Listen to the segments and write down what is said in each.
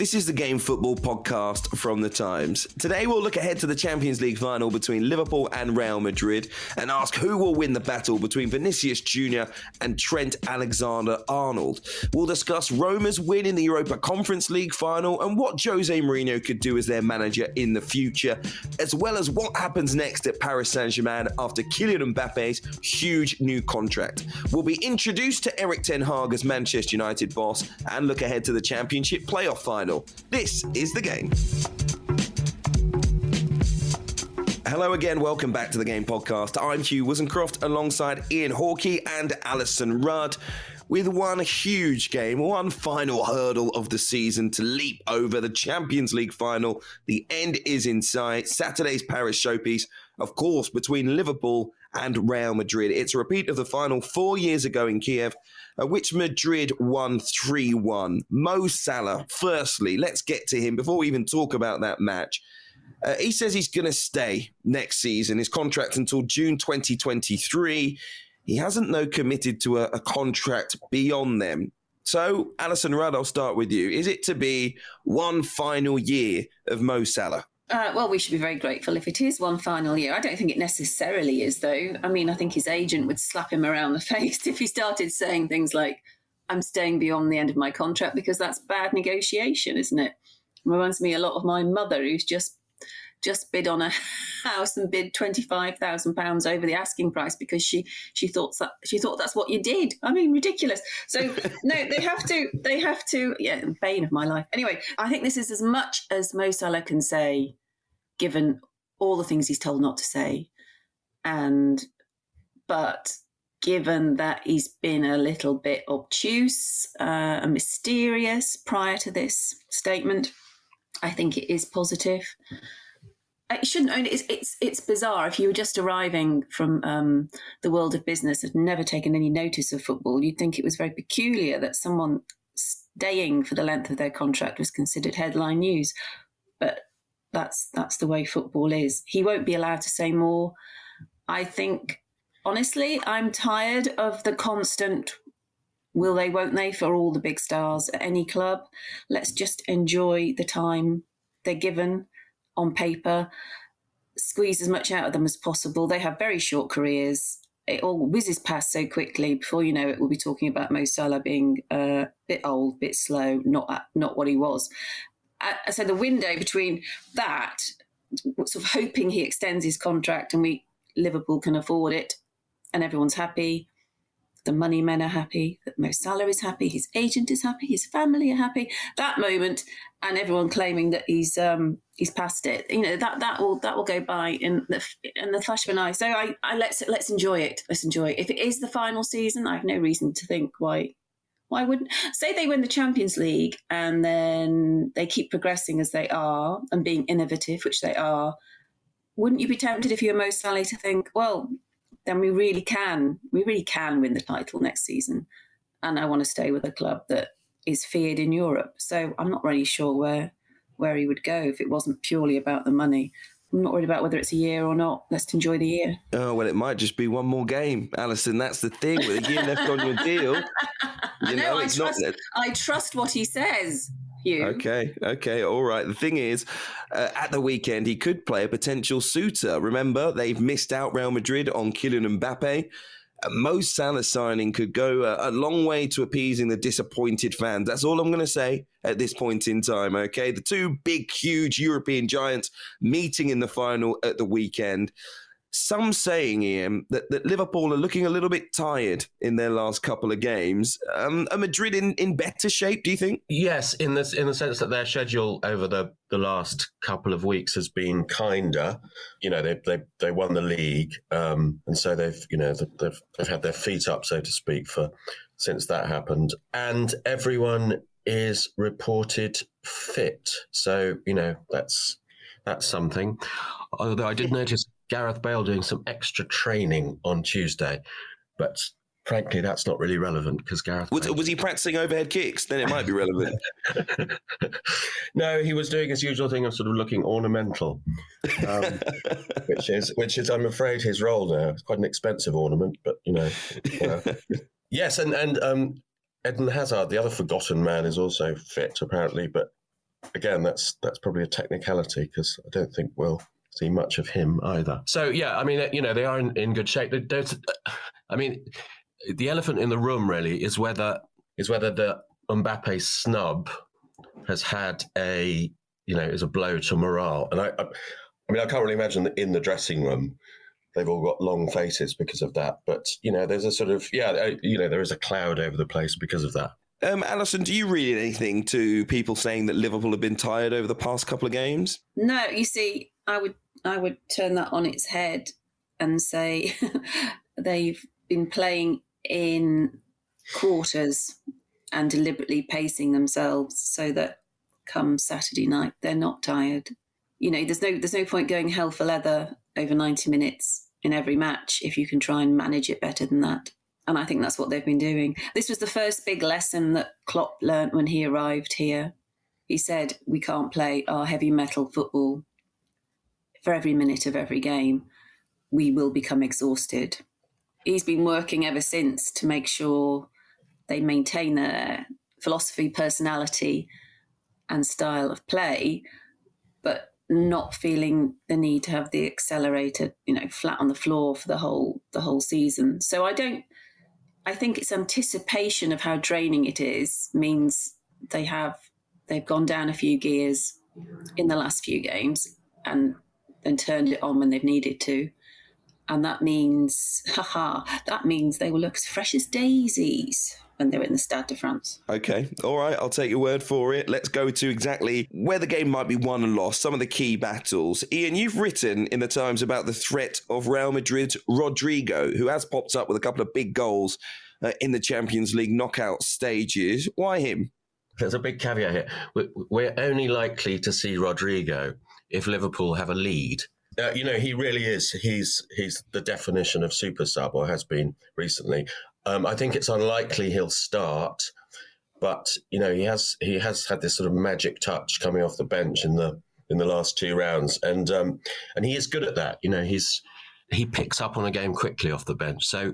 This is the Game Football podcast from The Times. Today we'll look ahead to the Champions League final between Liverpool and Real Madrid and ask who will win the battle between Vinicius Jr. and Trent Alexander Arnold. We'll discuss Roma's win in the Europa Conference League final and what Jose Mourinho could do as their manager in the future, as well as what happens next at Paris Saint Germain after Kylian Mbappe's huge new contract. We'll be introduced to Erik Ten Hag as Manchester United boss and look ahead to the Championship playoff final. This is the game. Hello again, welcome back to the Game Podcast. I'm Hugh Woozencroft alongside Ian Hawkey and Alyson Rudd with one huge game, one final hurdle of the season to leap over the Champions League final. The end is in sight. Saturday's Paris showpiece, of course, between Liverpool and Real Madrid. It's a repeat of the final four years ago in Kiev, uh, which Madrid won 3 1. Mo Salah, firstly, let's get to him before we even talk about that match. Uh, he says he's going to stay next season, his contract until June 2023. He hasn't, though, committed to a, a contract beyond them. So, Alyson Rudd, I'll start with you. Is it to be one final year of Mo Salah? Uh, well, we should be very grateful if it is one final year. I don't think it necessarily is, though. I mean, I think his agent would slap him around the face if he started saying things like, I'm staying beyond the end of my contract because that's bad negotiation, isn't it? reminds me a lot of my mother, who's just just bid on a house and bid twenty five thousand pounds over the asking price because she she thought that she thought that's what you did. I mean, ridiculous. So no, they have to they have to yeah, bane of my life. Anyway, I think this is as much as Mo Salah can say given all the things he's told not to say. And, but given that he's been a little bit obtuse uh, and mysterious prior to this statement, I think it is positive. It shouldn't. I it's it's it's bizarre. If you were just arriving from um, the world of business and never taken any notice of football, you'd think it was very peculiar that someone staying for the length of their contract was considered headline news. But that's that's the way football is. He won't be allowed to say more. I think honestly, I'm tired of the constant will they, won't they for all the big stars at any club. Let's just enjoy the time they're given on paper, squeeze as much out of them as possible. They have very short careers. It all whizzes past so quickly. Before you know it, we'll be talking about Mo Salah being a bit old, bit slow, not not what he was so the window between that, sort of hoping he extends his contract and we Liverpool can afford it, and everyone's happy. The money men are happy. That Mo Salah is happy. His agent is happy. His family are happy. That moment, and everyone claiming that he's um, he's past it. You know that that will that will go by in the in the flash of an eye. So I, I let's let's enjoy it. Let's enjoy it. If it is the final season, I have no reason to think why why wouldn't say they win the Champions League and then they keep progressing as they are and being innovative, which they are? Wouldn't you be tempted if you were Mo Salah to think, well, then we really can, we really can win the title next season, and I want to stay with a club that is feared in Europe. So I'm not really sure where where he would go if it wasn't purely about the money. I'm not worried about whether it's a year or not. Let's enjoy the year. Oh, well, it might just be one more game, Alyson. That's the thing. With a year left on your deal, you I know, know I, trust, not... I trust what he says. Hugh. Okay, okay, all right. The thing is, uh, at the weekend, he could play a potential suitor. Remember, they've missed out Real Madrid on Kylian Mbappe. Mo Salah signing could go a, a, long way to appeasing the disappointed fans. That's all I'm going to say at this point in time. Okay, the two big, huge European giants meeting in the final at the weekend. Some saying, Ian, that, that Liverpool are looking a little bit tired in their last couple of games. Um, are Madrid in, in better shape, do you think? Yes, in the, in the sense that their schedule over the, the last couple of weeks has been kinder. You know, they, they, they won the league. Um, and so they've, you know, they've, they've had their feet up, so to speak, for since that happened. And everyone is reported fit. So, you know, that's that's something. Although I did notice Gareth Bale doing some extra training on Tuesday, but frankly, that's not really relevant because Gareth. Was, was, he practicing overhead kicks? Then it might be relevant. no, he was doing his usual thing of sort of looking ornamental, um, which is which is, I'm afraid, his role now. It's quite an expensive ornament, but you know. Uh, yes, and and um, Eden Hazard, the other forgotten man, is also fit apparently, but again, that's that's probably a technicality because I don't think we'll see much of him either. So yeah, I mean, uh, you know, they are in, in good shape. I mean, the elephant in the room really is whether is whether the Mbappe snub has had a you know is a blow to morale. And I, I, I mean, I can't really imagine that in the dressing room they've all got long faces because of that. But you know, there's a sort of yeah, you know, there is a cloud over the place because of that. Um, Alyson, do you read anything to people saying that Liverpool have been tired over the past couple of games? No, you see, I would I would turn that on its head and say they've been playing in quarters and deliberately pacing themselves so that come Saturday night they're not tired. You know, there's no there's no point going hell for leather over 90 minutes in every match if you can try and manage it better than that. And I think that's what they've been doing. This was the first big lesson that Klopp learnt when he arrived here. He said, We can't play our heavy metal football for every minute of every game. We will become exhausted. He's been working ever since to make sure they maintain their philosophy, personality, and style of play, but not feeling the need to have the accelerator, you know, flat on the floor for the whole the whole season. So I don't I think its anticipation of how draining it is means they have they've gone down a few gears in the last few games and then turned it on when they've needed to. And that means, haha, that means they will look as fresh as daisies when they were in the Stade de France. Okay, all right, I'll take your word for it. Let's go to exactly where the game might be won and lost, some of the key battles. Ian, you've written in the Times about the threat of Real Madrid's Rodrygo, who has popped up with a couple of big goals uh, in the Champions League knockout stages. Why him? There's a big caveat here. We're only likely to see Rodrygo if Liverpool have a lead. Uh, you know, he really is. He's he's the definition of super sub, or has been recently. Um, I think it's unlikely he'll start, but you know, he has he has had this sort of magic touch coming off the bench in the in the last two rounds, and um, and he is good at that. You know, he's he picks up on a game quickly off the bench, so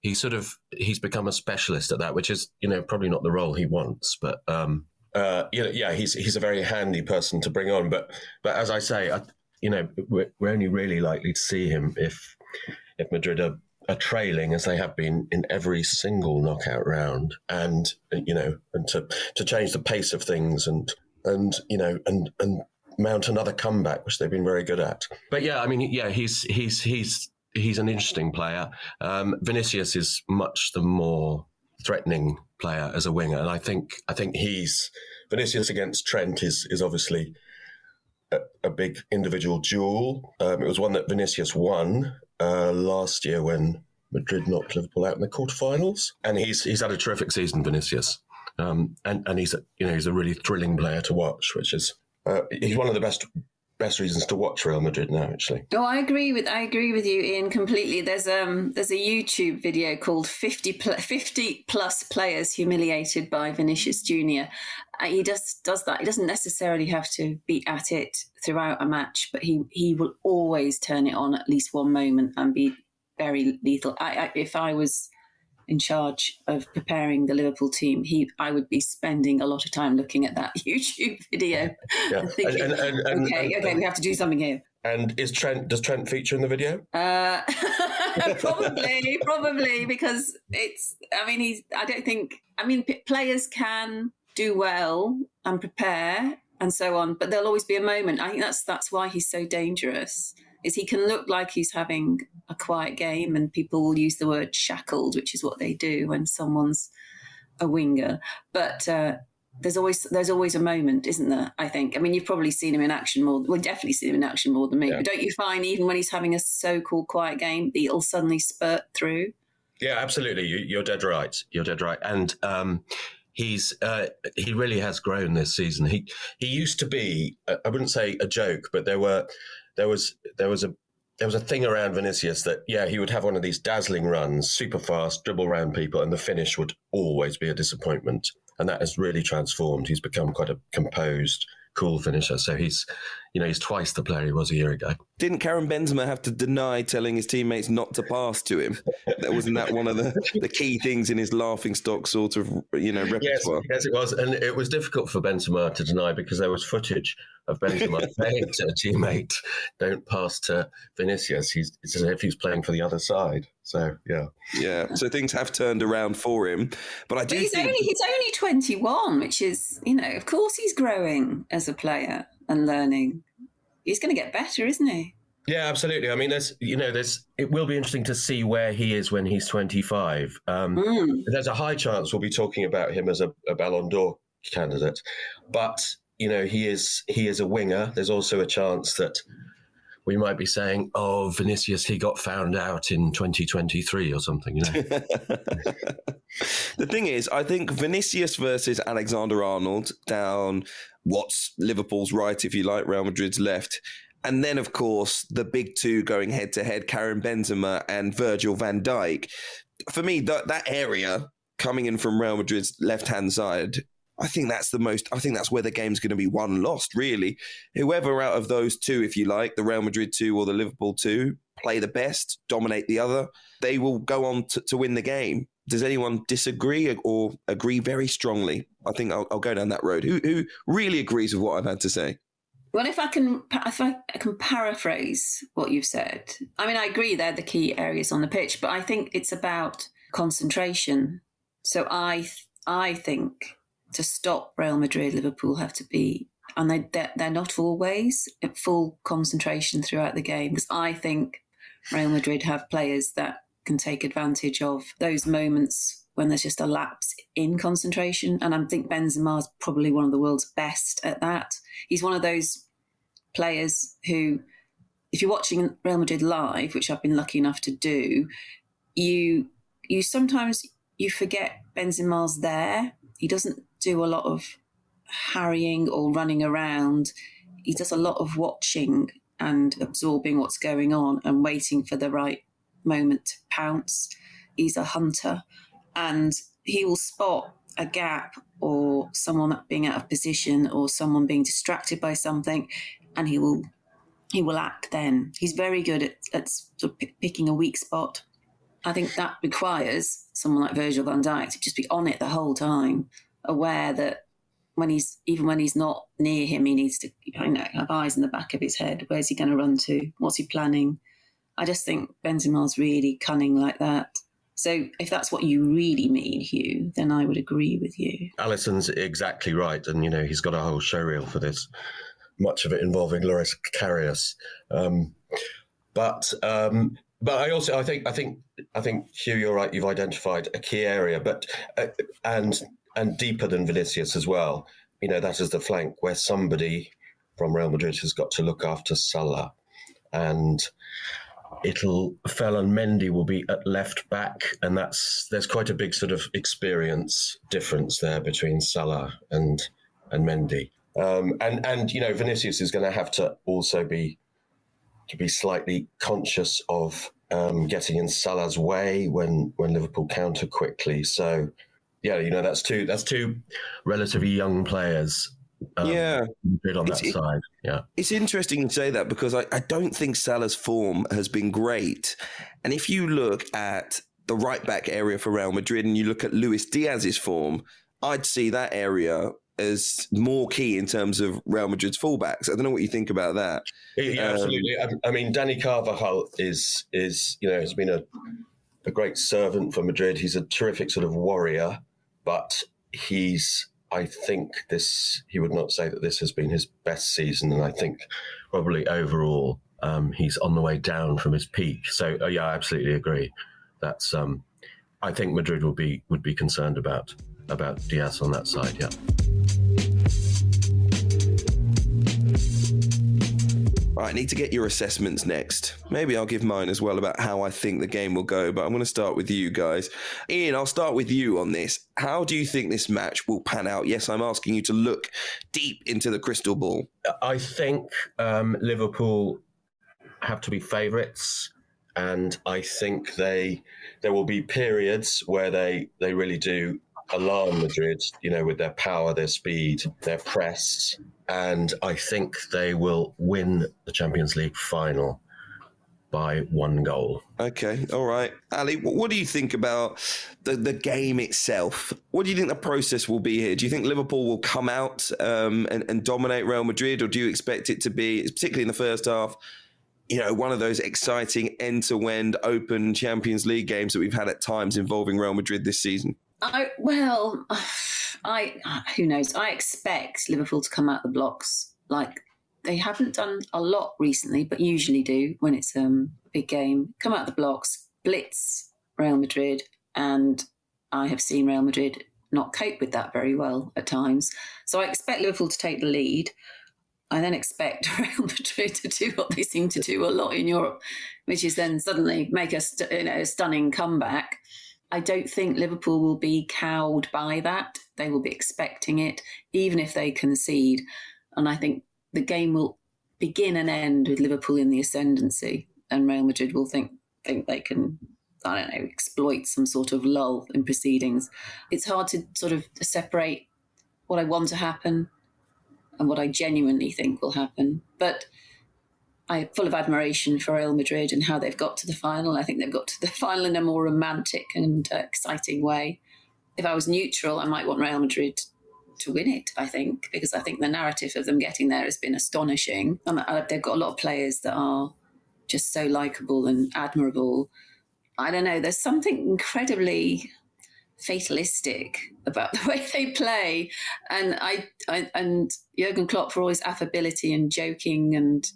he sort of he's become a specialist at that, which is you know probably not the role he wants, but um, uh, you know, yeah, he's he's a very handy person to bring on. But but as I say, I, you know, we're, we're only really likely to see him if if Madrid are, are trailing as they have been in every single knockout round, and you know, and to to change the pace of things and and you know and and mount another comeback, which they've been very good at. But yeah, I mean, yeah, he's he's he's he's an interesting player. Um, Vinicius is much the more threatening player as a winger, and I think I think he's Vinicius against Trent is is obviously a, a big individual duel. Um, it was one that Vinicius won uh, last year when Madrid knocked Liverpool out in the quarterfinals, and he's he's had a terrific season, Vinicius, um, and and he's a, you know he's a really thrilling player to watch, which is uh, he's one of the best best reasons to watch Real Madrid now. Actually, oh, I agree with I agree with you, Ian, completely. There's um there's a YouTube video called 50, pl- 50 plus players humiliated by Vinicius Junior. Uh, he just does that. He doesn't necessarily have to be at it throughout a match, but he he will always turn it on at least one moment and be very lethal. I, I if I was in charge of preparing the Liverpool team, he I would be spending a lot of time looking at that YouTube video yeah. and thinking, and, and, and, okay, okay, we have to do something here. And is Trent does Trent feature in the video? Uh, probably, probably because it's. I mean, he's. I don't think. I mean, p- players can do well and prepare and so on, but there'll always be a moment. I think that's that's why he's so dangerous is he can look like he's having a quiet game, and people will use the word shackled, which is what they do when someone's a winger. But uh, there's always there's always a moment, isn't there? I think. I mean, you've probably seen him in action more. Well, definitely seen him in action more than me. Yeah. But don't you find even when he's having a so-called quiet game, he'll suddenly spurt through? Yeah, absolutely. You, are dead right. You're dead right. And um, he's uh, he really has grown this season. He he used to be I wouldn't say a joke, but there were there was there was a there was a thing around Vinicius that yeah he would have one of these dazzling runs, super fast, dribble around people, and the finish would always be a disappointment and that has really transformed. He's become quite a composed, cool finisher. So he's, you know, he's twice the player he was a year ago. Didn't Karim Benzema have to deny telling his teammates not to pass to him? That wasn't that one of the, the key things in his laughing stock sort of, you know, repertoire. Yes, yes, it was, and it was difficult for Benzema to deny because there was footage of Benzema saying to a teammate, "Don't pass to Vinicius." He's it's as if he's playing for the other side. So yeah, yeah. So things have turned around for him, but I do. But he's think... only he's only twenty one, which is you know, of course, he's growing as a player and learning. He's going to get better, isn't he? Yeah, absolutely. I mean, there's, you know, there's, it will be interesting to see where he is when he's 25. Um, mm. There's a high chance we'll be talking about him as a, a Ballon d'Or candidate, but you know, he is he is a winger. There's also a chance that we might be saying, "Oh, Vinicius, he got found out in 2023 or something." You know. the thing is, I think Vinicius versus Alexander Arnold down what's Liverpool's right, if you like, Real Madrid's left. And then, of course, the big two going head to head, Karim Benzema and Virgil van Dijk. For me, that, that area coming in from Real Madrid's left hand side I think that's the most. I think that's where the game's going to be won lost. Really, whoever out of those two, if you like, the Real Madrid two or the Liverpool two, play the best, dominate the other, they will go on to, to win the game. Does anyone disagree or agree very strongly? I think I'll, I'll go down that road. Who, who really agrees with what I've had to say? Well, if I can, if I can paraphrase what you've said, I mean, I agree they're the key areas on the pitch, but I think it's about concentration. So I, I think to stop Real Madrid, Liverpool have to be, and they, they're, they're not always at full concentration throughout the game. Because I think Real Madrid have players that can take advantage of those moments when there's just a lapse in concentration. And I think Benzema is probably one of the world's best at that. He's one of those players who, if you're watching Real Madrid live, which I've been lucky enough to do, you you sometimes you forget Benzema's there. He doesn't do a lot of harrying or running around. He does a lot of watching and absorbing what's going on and waiting for the right moment to pounce. He's a hunter and he will spot a gap or someone being out of position or someone being distracted by something and he will he will act then. He's very good at, at sort of p- picking a weak spot. I think that requires someone like Virgil van Dijk to just be on it the whole time aware that when he's even when he's not near him, he needs to you know have eyes in the back of his head. Where's he going to run to? What's he planning? I just think Benzema's really cunning like that. So if that's what you really mean, Hugh, then I would agree with you. Alyson's exactly right, and you know he's got a whole show reel for this. Much of it involving Loris Karius, um, but um, but I also I think I think I think Hugh, you're right. You've identified a key area, but uh, and and deeper than Vinicius as well. You know, that is the flank where somebody from Real Madrid has got to look after Salah. And it'll Ferland Mendy will be at left back, and that's there's quite a big sort of experience difference there between Salah and and Mendy. Um, and and you know Vinicius is going to have to also be to be slightly conscious of um, getting in Salah's way when when Liverpool counter quickly. So yeah, you know that's two that's two relatively young players. Um, yeah, on that it's, side. Yeah, it's interesting to say that because I, I don't think Salah's form has been great, and if you look at the right back area for Real Madrid and you look at Luis Diaz's form, I'd see that area as more key in terms of Real Madrid's fullbacks. I don't know what you think about that. Yeah, um, absolutely. I, I, mean, Dani Carvajal is is you know has been a a great servant for Madrid. He's a terrific sort of warrior but he's I think this he would not say that this has been his best season, and I think probably overall um, he's on the way down from his peak. So uh, yeah, I absolutely agree. That's um, I think Madrid would be would be concerned about about Diaz on that side. Yeah. Right, I need to get your assessments next. Maybe I'll give mine as well about how I think the game will go, but I'm going to start with you guys. Ian, I'll start with you on this. How do you think this match will pan out? Yes, I'm asking you to look deep into the crystal ball. I think um, Liverpool have to be favourites, and I think they there will be periods where they they really do alarm Madrid. You know, with their power, their speed, their press, and I think they will win the Champions League final by one goal. Okay, all right. Ali, what do you think about the, the game itself? What do you think the process will be here? Do you think Liverpool will come out um, and, and dominate Real Madrid, or do you expect it to be, particularly in the first half, you know, one of those exciting end to end open Champions League games that we've had at times involving Real Madrid this season? I, well, I who knows? I expect Liverpool to come out the blocks like they haven't done a lot recently, but usually do when it's um, a big game. Come out the blocks, blitz Real Madrid, and I have seen Real Madrid not cope with that very well at times. So I expect Liverpool to take the lead. I then expect Real Madrid to do what they seem to do a lot in Europe, which is then suddenly make a, st- you know, a stunning comeback. I don't think Liverpool will be cowed by that. They will be expecting it, even if they concede. And I think the game will begin and end with Liverpool in the ascendancy, and Real Madrid will think think they can, I don't know, exploit some sort of lull in proceedings. It's hard to sort of separate what I want to happen and what I genuinely think will happen. But I'm full of admiration for Real Madrid and how they've got to the final. I think they've got to the final in a more romantic and uh, exciting way. If I was neutral, I might want Real Madrid to win it, I think, because I think the narrative of them getting there has been astonishing. And uh, they've got a lot of players that are just so likable and admirable. I don't know, there's something incredibly fatalistic about the way they play. And I, I and Jurgen Klopp for all his affability and joking and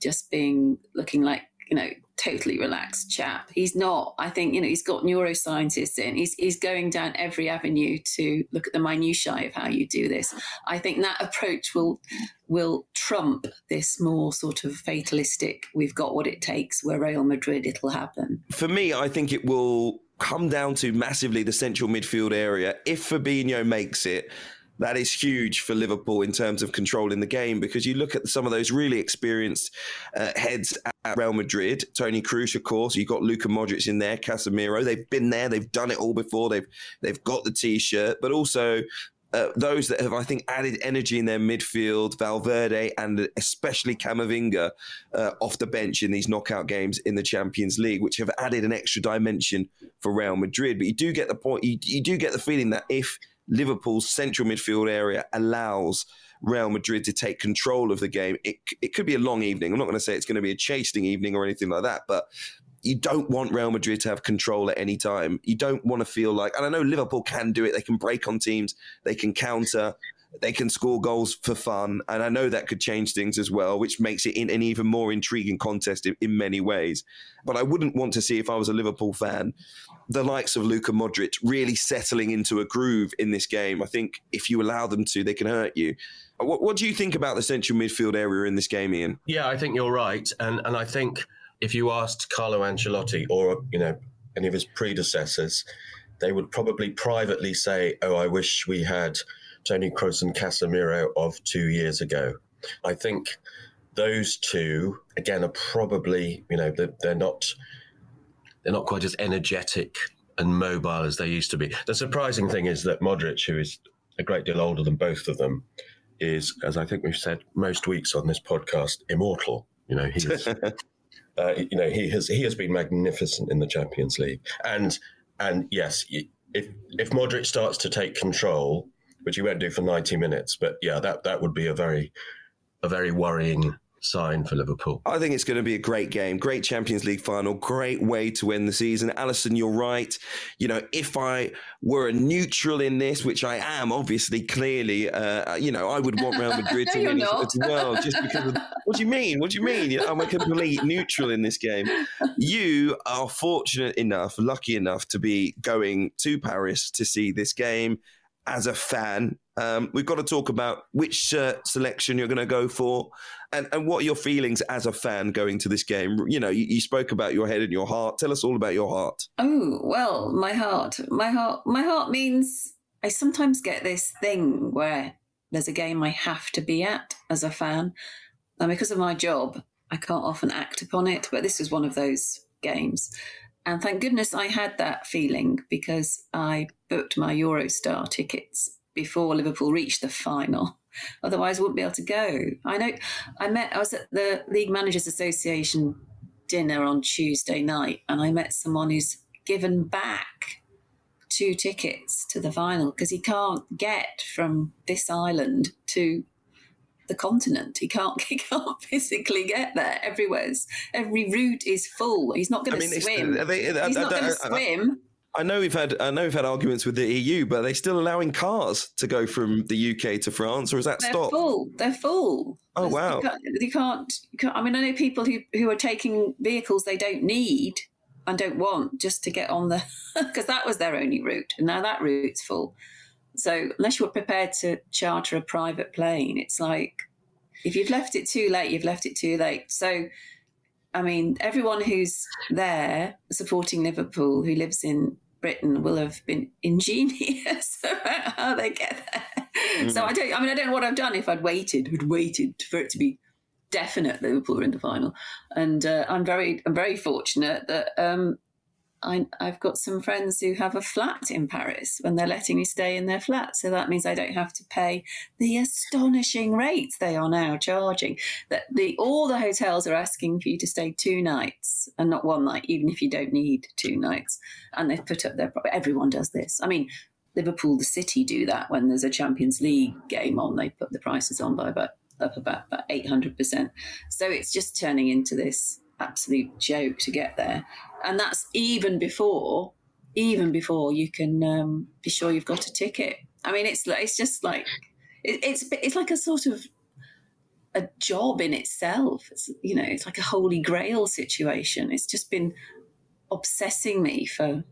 just being looking like you know totally relaxed chap. He's not. I think you know he's got neuroscientists in. He's he's going down every avenue to look at the minutiae of how you do this. I think that approach will will trump this more sort of fatalistic. We've got what it takes. Where Real Madrid, it'll happen. For me, I think it will come down to massively the central midfield area. If Fabinho makes it, that is huge for Liverpool in terms of controlling the game because you look at some of those really experienced uh, heads at Real Madrid. Toni Kroos, of course. You've got Luka Modric in there, Casemiro. They've been there. They've done it all before. They've they've got the t-shirt, but also. Uh, those that have, I think, added energy in their midfield, Valverde and especially Camavinga uh, off the bench in these knockout games in the Champions League, which have added an extra dimension for Real Madrid. But you do get the point, you, you do get the feeling that if Liverpool's central midfield area allows Real Madrid to take control of the game. It, it could be a long evening. I'm not going to say it's going to be a chasing evening or anything like that, but you don't want Real Madrid to have control at any time. You don't want to feel like, and I know Liverpool can do it. They can break on teams, they can counter, they can score goals for fun. And I know that could change things as well, which makes it in an even more intriguing contest in, in many ways. But I wouldn't want to see, if I was a Liverpool fan, the likes of Luka Modric really settling into a groove in this game. I think if you allow them to, they can hurt you. What, what do you think about the central midfield area in this game, Ian? Yeah, I think you're right, and and I think if you asked Carlo Ancelotti or you know any of his predecessors, they would probably privately say, "Oh, I wish we had Toni Kroos and Casemiro of two years ago." I think those two again are probably you know they're, they're not they're not quite as energetic and mobile as they used to be. The surprising thing is that Modric, who is a great deal older than both of them, is, as I think we've said most weeks on this podcast, immortal. You know, he is, uh, you know, he has he has been magnificent in the Champions League, and and yes, if if Modric starts to take control, which he won't do for ninety minutes, but yeah, that that would be a very a very worrying sign for Liverpool. I think it's going to be a great game, great Champions League final, great way to end the season. Alyson, you're right. You know, if I were a neutral in this, which I am, obviously, clearly, uh, you know, I would want Real Madrid to win as, as, well, just because of. What do you mean? What do you mean? You know, I'm a complete neutral in this game. You are fortunate enough, lucky enough to be going to Paris to see this game as a fan. Um, we've got to talk about which shirt selection you're going to go for and, and what your feelings as a fan going to this game? You know, you, you, spoke about your head and your heart. Tell us all about your heart. Oh, well, my heart. My heart my heart means I sometimes get this thing where there's a game I have to be at as a fan. And because of my job, I can't often act upon it, but this was one of those games. And thank goodness I had that feeling because I booked my Eurostar tickets before Liverpool reached the final. Otherwise, I wouldn't be able to go. I know. I met. I was at the League Managers Association dinner on Tuesday night, and I met someone who's given back two tickets to the final because he can't get from this island to the continent. He can't. He can't physically get there. Everywhere's every route is full. He's not going to I mean, swim. Uh, they, uh, He's not going to swim. I know we've had I know we've had arguments with the EU, but are they still allowing cars to go from the UK to France, or is that They're stopped? Full. They're full. Oh wow! You can't, you can't, you can't. I mean, I know people who who are taking vehicles they don't need and don't want just to get on the because that was their only route, and now that route's full. So unless you're prepared to charter a private plane, it's like if you've left it too late, you've left it too late. So I mean, everyone who's there supporting Liverpool who lives in Britain will have been ingenious about how they get there. Mm-hmm. So I don't. I mean, I don't know what I've done if I'd waited, had waited for it to be definite Liverpool were in the final, and uh, I'm very, I'm very fortunate that um, I, have got some friends who have a flat in Paris when they're letting me stay in their flat. So that means I don't have to pay the astonishing rates they are now charging. That the all the hotels are asking for you to stay two nights and not one night, even if you don't need two nights. And they've put up their everyone does this. I mean, Liverpool, the city, do that when there's a Champions League game on. They put the prices on by about up about eight hundred percent. So it's just turning into this absolute joke to get there and that's even before even before you can um, be sure you've got a ticket. I mean, it's it's just like it, it's it's like a sort of a job in itself. It's, you know, it's like a holy grail situation. It's just been obsessing me for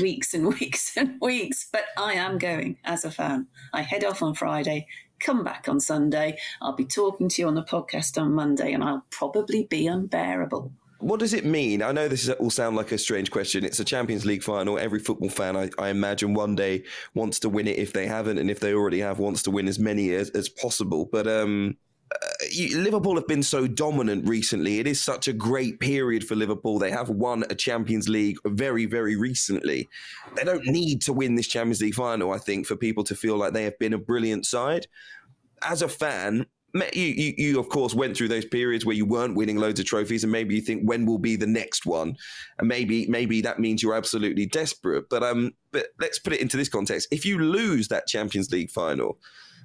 weeks and weeks and weeks. But I am going as a fan. I head off on Friday, come back on Sunday. I'll be talking to you on the podcast on Monday, and I'll probably be unbearable. What does it mean? I know this will sound like a strange question. It's a Champions League final. Every football fan, I, I, imagine, one day wants to win it if they haven't, and if they already have, wants to win as many as, as possible. But um, you, Liverpool have been so dominant recently. It is such a great period for Liverpool. They have won a Champions League very, very recently. They don't need to win this Champions League final, I think, for people to feel like they have been a brilliant side. As a fan, you, you, you, of course went through those periods where you weren't winning loads of trophies, and maybe you think when will be the next one, and maybe maybe that means you're absolutely desperate. But um, but let's put it into this context: if you lose that Champions League final,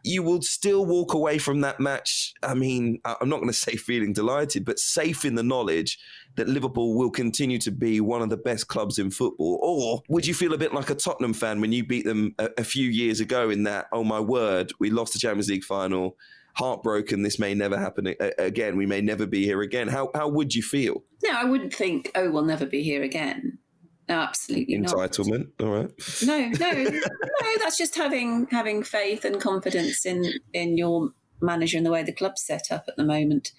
you will still walk away from that match. I mean, I'm not going to say feeling delighted, but safe in the knowledge that Liverpool will continue to be one of the best clubs in football? Or would you feel a bit like a Tottenham fan when you beat them a, a few years ago in that, oh my word, we lost the Champions League final? heartbroken this may never happen again. We may never be here again. How how would you feel? No, I wouldn't think, oh, we'll never be here again. No, absolutely Entitlement. Not. All right. No, no, no. That's just having having faith and confidence in in your manager and the way the club's set up at the moment.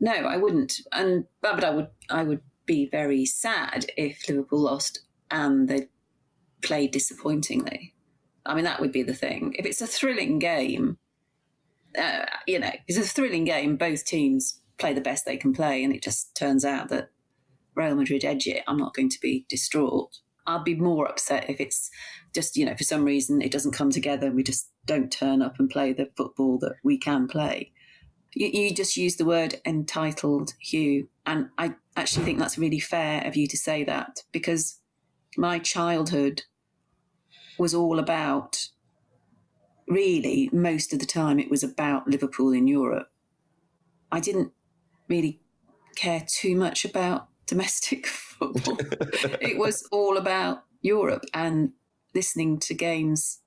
No, I wouldn't. And but I would I would be very sad if Liverpool lost and they played disappointingly. I mean, that would be the thing. If it's a thrilling game, uh, you know, it's a thrilling game. Both teams play the best they can play, and it just turns out that Real Madrid edge it. I'm not going to be distraught. I'll be more upset if it's just, you know, for some reason it doesn't come together and we just don't turn up and play the football that we can play. You, you just use the word entitled, Hugh, and I actually think that's really fair of you to say that because my childhood was all about really most of the time it was about Liverpool in Europe. I didn't really care too much about domestic football. it was all about Europe and listening to games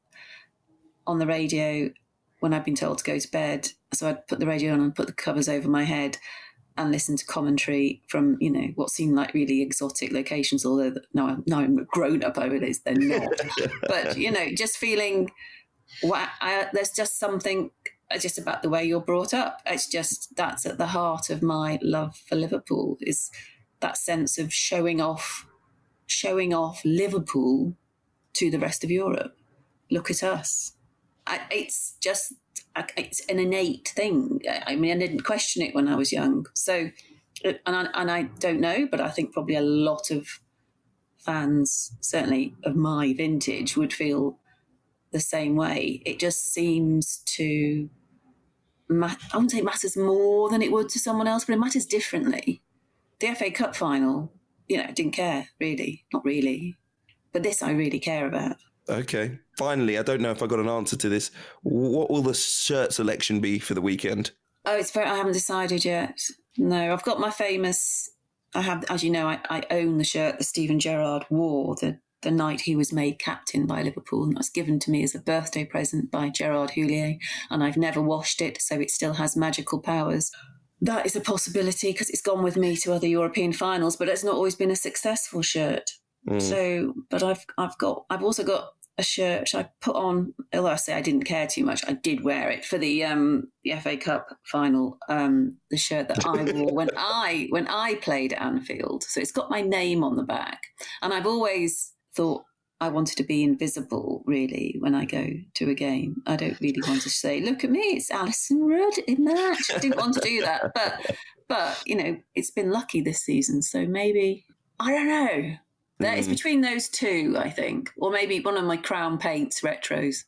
on the radio when I'd been told to go to bed. So I'd put the radio on and put the covers over my head and listen to commentary from, you know, what seemed like really exotic locations, although now I'm, now I'm grown up, I realize they're not. but, you know, just feeling, I, there's just something just about the way you're brought up. It's just, that's at the heart of my love for Liverpool is that sense of showing off, showing off Liverpool to the rest of Europe. Look at us. I, it's just it's an innate thing. I mean, I didn't question it when I was young. So, and I, and I don't know, but I think probably a lot of fans, certainly of my vintage, would feel the same way. It just seems to, I wouldn't say it matters more than it would to someone else, but it matters differently. The FA Cup final, you know, didn't care really, not really. But this I really care about. Okay. Finally, I don't know if I got an answer to this. What will the shirt selection be for the weekend? Oh, it's very, I haven't decided yet. No, I've got my famous. I have, as you know, I, I own the shirt that Steven Gerrard wore the the night he was made captain by Liverpool, and that was given to me as a birthday present by Gerard Houllier, and I've never washed it, so it still has magical powers. That is a possibility because it's gone with me to other European finals, but it's not always been a successful shirt. Mm. So, but I've I've got I've also got a shirt I put on. Although I say I didn't care too much, I did wear it for the um, the FA Cup final. Um, the shirt that I wore when I when I played at Anfield. So it's got my name on the back, and I've always thought I wanted to be invisible. Really, when I go to a game, I don't really want to say, "Look at me, it's Alyson Rudd in that." I didn't want to do that, but but you know, it's been lucky this season, so maybe I don't know. That is mm. between those two, I think, or maybe one of my Crown Paints retros.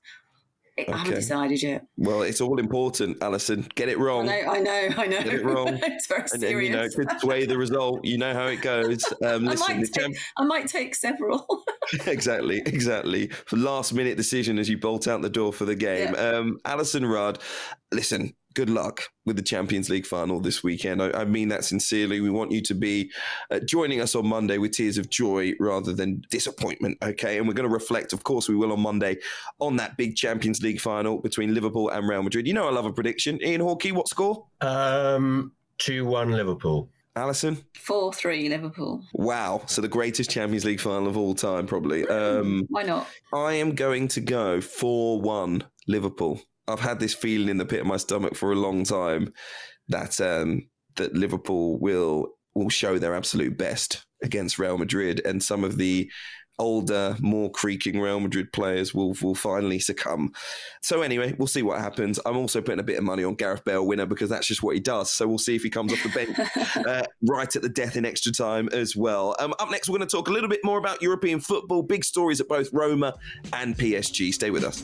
Okay. I haven't decided yet. Well, it's all important, Alyson. Get it wrong. I know, I know, I know. Get it wrong. it's very and serious. then, you know, could sway the result. You know how it goes. Um, listen, I, might take, I might take several. exactly, exactly. For last minute decision as you bolt out the door for the game. Yeah. Um, Alyson Rudd, listen, good luck with the Champions League final this weekend. I, I mean that sincerely. We want you to be uh, joining us on Monday with tears of joy rather than disappointment, okay? And we're going to reflect, of course, we will on Monday on that big Champions League final between Liverpool and Real Madrid. You know, I love a prediction. Ian Hawkey, what score? Um, 2 1 Liverpool. Alyson? 4 3 Liverpool. Wow. So the greatest Champions League final of all time, probably. Um, Why not? I am going to go 4 1 Liverpool. I've had this feeling in the pit of my stomach for a long time that um, that Liverpool will will show their absolute best against Real Madrid, and some of the older, more creaking Real Madrid players will will finally succumb. So anyway, we'll see what happens. I'm also putting a bit of money on Gareth Bale winner because that's just what he does. So we'll see if he comes off the bench uh, right at the death in extra time as well. Um, up next, we're going to talk a little bit more about European football. Big stories at both Roma and PSG. Stay with us.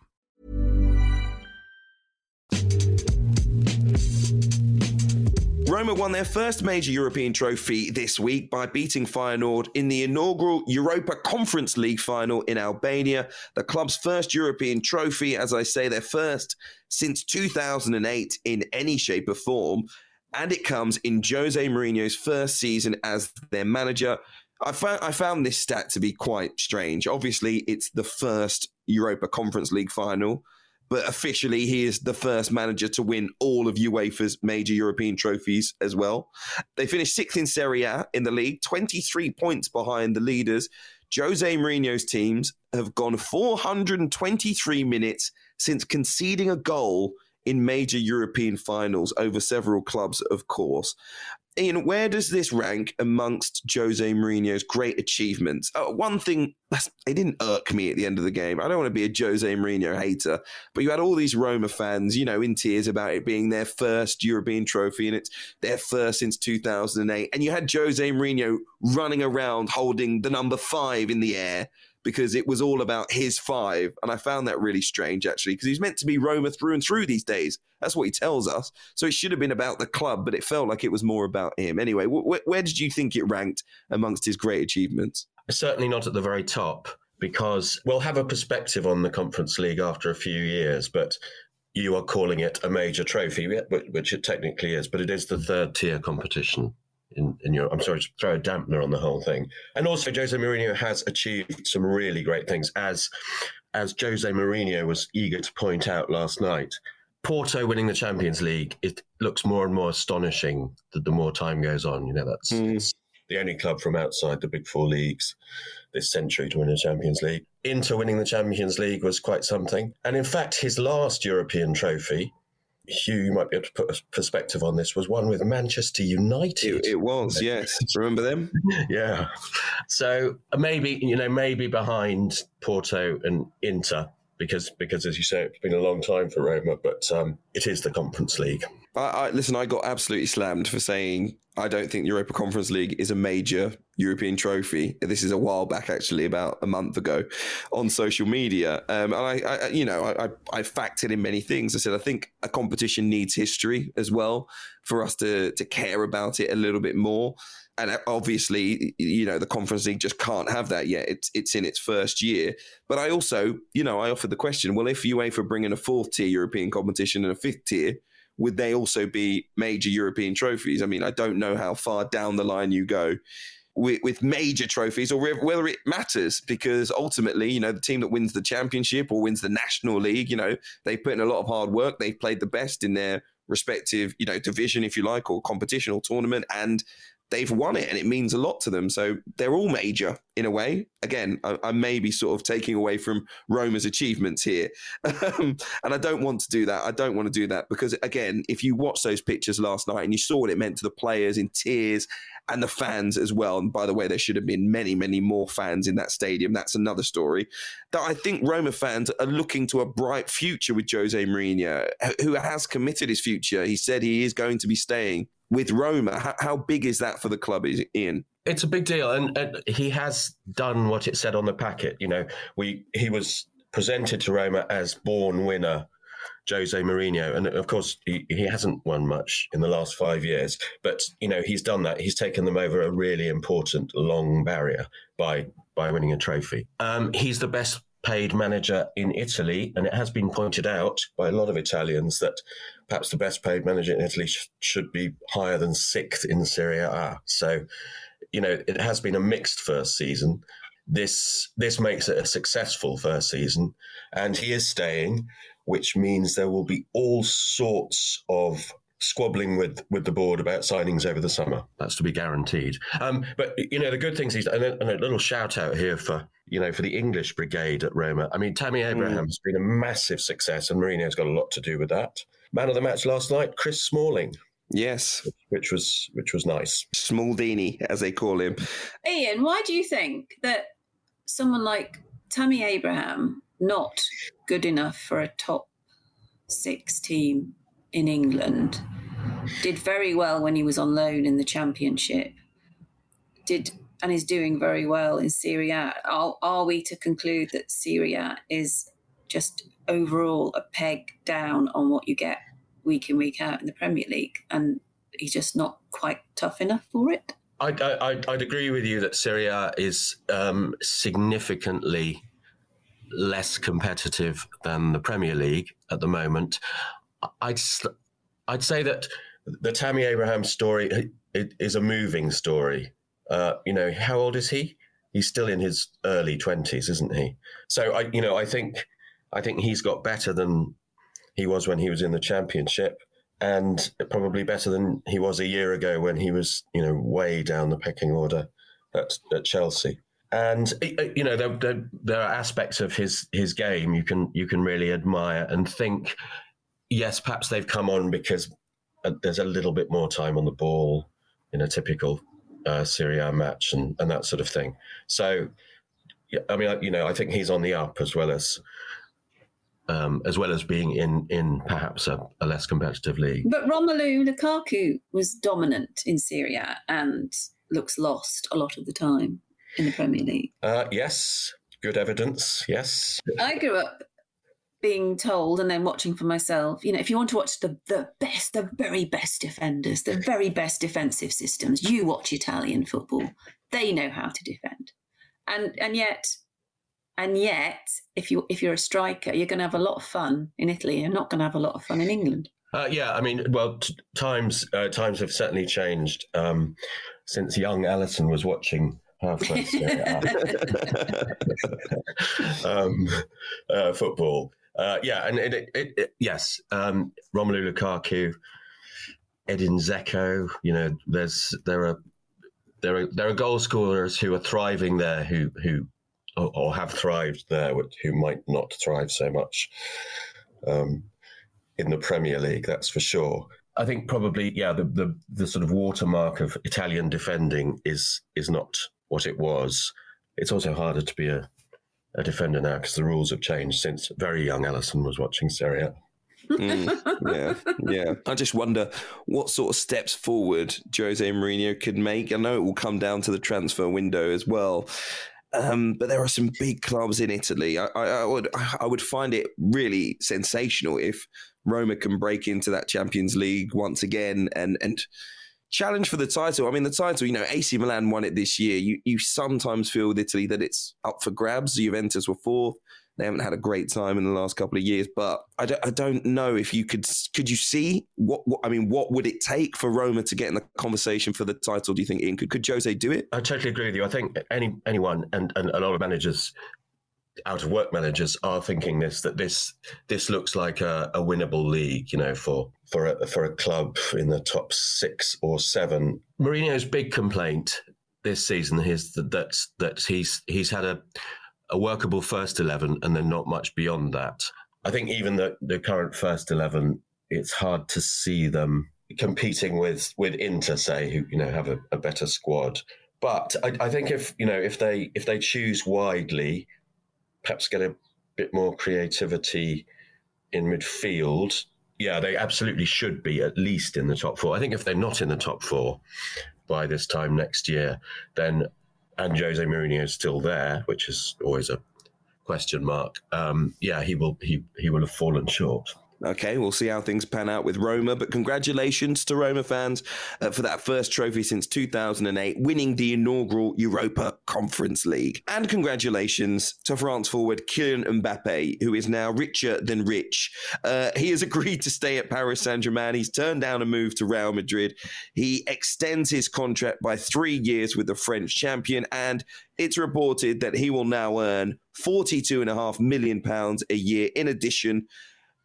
Roma won their first major European trophy this week by beating Feyenoord in the inaugural Europa Conference League final in Albania. The club's first European trophy, as I say, their first since 2008 in any shape or form. And it comes in Jose Mourinho's first season as their manager. I found, I found this stat to be quite strange. Obviously, it's the first Europa Conference League final but officially he is the first manager to win all of UEFA's major European trophies as well. They finished sixth in Serie A in the league, 23 points behind the leaders. Jose Mourinho's teams have gone 423 minutes since conceding a goal in major European finals over several clubs, of course. Ian, where does this rank amongst Jose Mourinho's great achievements? Uh, one thing, it didn't irk me at the end of the game. I don't want to be a Jose Mourinho hater, but you had all these Roma fans, you know, in tears about it being their first European trophy and it's their first since 2008. And you had Jose Mourinho running around holding the number five in the air because it was all about his five. And I found that really strange, actually, because he's meant to be Roma through and through these days. That's what he tells us. So it should have been about the club, but it felt like it was more about him. Anyway, wh- where did you think it ranked amongst his great achievements? Certainly not at the very top, because we'll have a perspective on the Conference League after a few years, but you are calling it a major trophy, which it technically is, but it is the third tier competition in, in Europe. I'm sorry to throw a dampener on the whole thing. And also, Jose Mourinho has achieved some really great things, as as Jose Mourinho was eager to point out last night. Porto winning the Champions League, it looks more and more astonishing that the more time goes on. You know, that's mm. the only club from outside the big four leagues this century to win a Champions League. Inter winning the Champions League was quite something. And in fact, his last European trophy, Hugh, you might be able to put a perspective on this, was one with Manchester United. It, it was, yes. Remember them? yeah. So uh, maybe, you know, maybe behind Porto and Inter, because, because as you say, it's been a long time for Roma, but um, it is the Conference League. I, I, listen, I got absolutely slammed for saying I don't think the Europa Conference League is a major European trophy. This is a while back, actually, about a month ago, on social media. Um, and I, I, you know, I, I factored in many things. I said I think a competition needs history as well for us to to care about it a little bit more. And obviously, you know, the Conference League just can't have that yet. It's it's in its first year. But I also, you know, I offered the question: Well, if UEFA bring in a fourth tier European competition and a fifth tier would they also be major European trophies? I mean, I don't know how far down the line you go with, with, major trophies or whether it matters because ultimately, you know, the team that wins the championship or wins the national league, you know, they put in a lot of hard work. They've played the best in their respective, you know, division, if you like, or competition or tournament. And they've won it and it means a lot to them. So they're all major in a way. Again, I, I may be sort of taking away from Roma's achievements here. Um, and I don't want to do that. I don't want to do that because, again, if you watch those pictures last night and you saw what it meant to the players in tears and the fans as well. And by the way, there should have been many, many more fans in that stadium. That's another story. That I think Roma fans are looking to a bright future with Jose Mourinho, who has committed his future. He said he is going to be staying with Roma. How, how big is that for the club, is Ian? It's a big deal, and, and, he has done what it said on the packet. You know, we he was presented to Roma as born winner, Jose Mourinho, and of course he, he hasn't won much in the last five years. But you know, he's done that. He's taken them over a really important long barrier by by winning a trophy. Um, he's the best paid manager in Italy, and it has been pointed out by a lot of Italians that perhaps the best paid manager in Italy sh- should be higher than sixth in Serie A. So, you know, it has been a mixed first season. This this makes it a successful first season, and he is staying, which means there will be all sorts of squabbling with with the board about signings over the summer. That's to be guaranteed. Um, but you know, the good things he's and a, and a, little shout out here for you know for the English brigade at Roma. I mean, Tammy Abraham mm. has been a massive success, and Mourinho's got a lot to do with that. Man of the match last night, Chris Smalling. Yes, which was which was nice. Smaldini, as they call him. Ian, why do you think that someone like Tammy Abraham not good enough for a top six team in England, did very well when he was on loan in the Championship, did and is doing very well in Serie A. Are, are we to conclude that Serie A is just overall a peg down on what you get week in week out in the Premier League, and he's just not quite tough enough for it? I'd, I'd, I'd agree with you that Serie A is um, significantly less competitive than the Premier League at the moment. I'd I'd say that the Tammy Abraham story is a moving story. Uh, you know, how old is he? He's still in his early twenties, isn't he? So I, you know, I think I think he's got better than he was when he was in the Championship, and probably better than he was a year ago when he was, you know, way down the pecking order at, at Chelsea and you know there, there, there, are aspects of his his game you can you can really admire and think yes perhaps they've come on because uh, there's a little bit more time on the ball in a typical uh, Serie A match and, and that sort of thing so I mean you know I think he's on the up as well as um, as well as being in in perhaps a, a less competitive league but Romelu Lukaku was dominant in Serie A and looks lost a lot of the time in the Premier League? Uh, yes, good evidence. Yes. I grew up being told and then watching for myself, you know, if you want to watch the, the best, the very best defenders, the very best defensive systems, you watch Italian football. They know how to defend. And and yet and yet if you if you're a striker, you're going to have a lot of fun in Italy. You're not going to have a lot of fun in England. Uh, yeah, I mean, well, t- times uh, times have certainly changed um, since young Alyson was watching halfway um, uh, football. Uh, yeah, and it, it, it, yes, um, Romelu Lukaku, Edin Dzeko. You know, there's there are there are there are goal scorers who are thriving there, who who or, or have thrived there, who might not thrive so much um, in the Premier League. That's for sure. I think probably yeah the, the the sort of watermark of Italian defending is is not what it was. It's also harder to be a, a defender now because the rules have changed since very young Alyson was watching Serie A. mm, yeah, yeah. I just wonder what sort of steps forward Jose Mourinho could make. I know it will come down to the transfer window as well. Um, but there are some big clubs in Italy. I, I, I, would I would find it really sensational if Roma can break into that Champions League once again and and challenge for the title. I mean, the title, you know, AC Milan won it this year. You you sometimes feel with Italy that it's up for grabs. Juventus were fourth. They haven't had a great time in the last couple of years, but I don't, I don't know if you could could you see what, what I mean. What would it take for Roma to get in the conversation for the title? Do you think Ian could could Jose do it? I totally agree with you. I think any anyone and, and a lot of managers out of work managers are thinking this that this this looks like a, a, winnable league, you know, for for a, for a club in the top six or seven. Mourinho's big complaint this season is that that, that he's he's had a a workable first eleven and then not much beyond that. I think even the the current first eleven, it's hard to see them competing with with Inter, say, who you know have a, a better squad. But I, I think if you know if they if they choose widely perhaps get a bit more creativity in midfield. Yeah, they absolutely should be at least in the top four. I think if they're not in the top four by this time next year, then and Jose Mourinho is still there, which is always a question mark. Um, yeah, he will he he will have fallen short. Okay, we'll see how things pan out with Roma. But congratulations to Roma fans uh, for that first trophy since 2008, winning the inaugural Europa Conference League. And congratulations to France forward Kylian Mbappe, who is now richer than rich. Uh, he has agreed to stay at Paris Saint Germain. He's turned down a move to Real Madrid. He extends his contract by three years with the French champion. And it's reported that he will now earn £42.5 million a year in addition